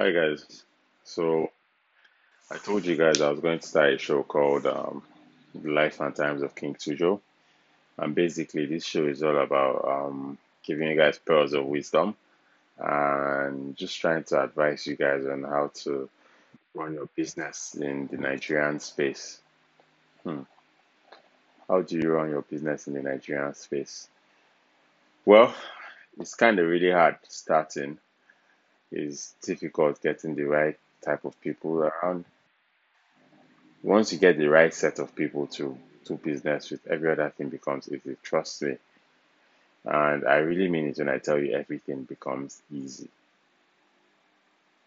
Hi guys. So I told you guys I was going to start a show called um, Life and Times of King Tujo. And basically this show is all about um, giving you guys pearls of wisdom and just trying to advise you guys on how to run your business in the Nigerian space. Hmm. How do you run your business in the Nigerian space? Well, it's kind of really hard starting. It's difficult getting the right type of people around once you get the right set of people to do business with, every other thing becomes easy. Trust me. And I really mean it when I tell you everything becomes easy.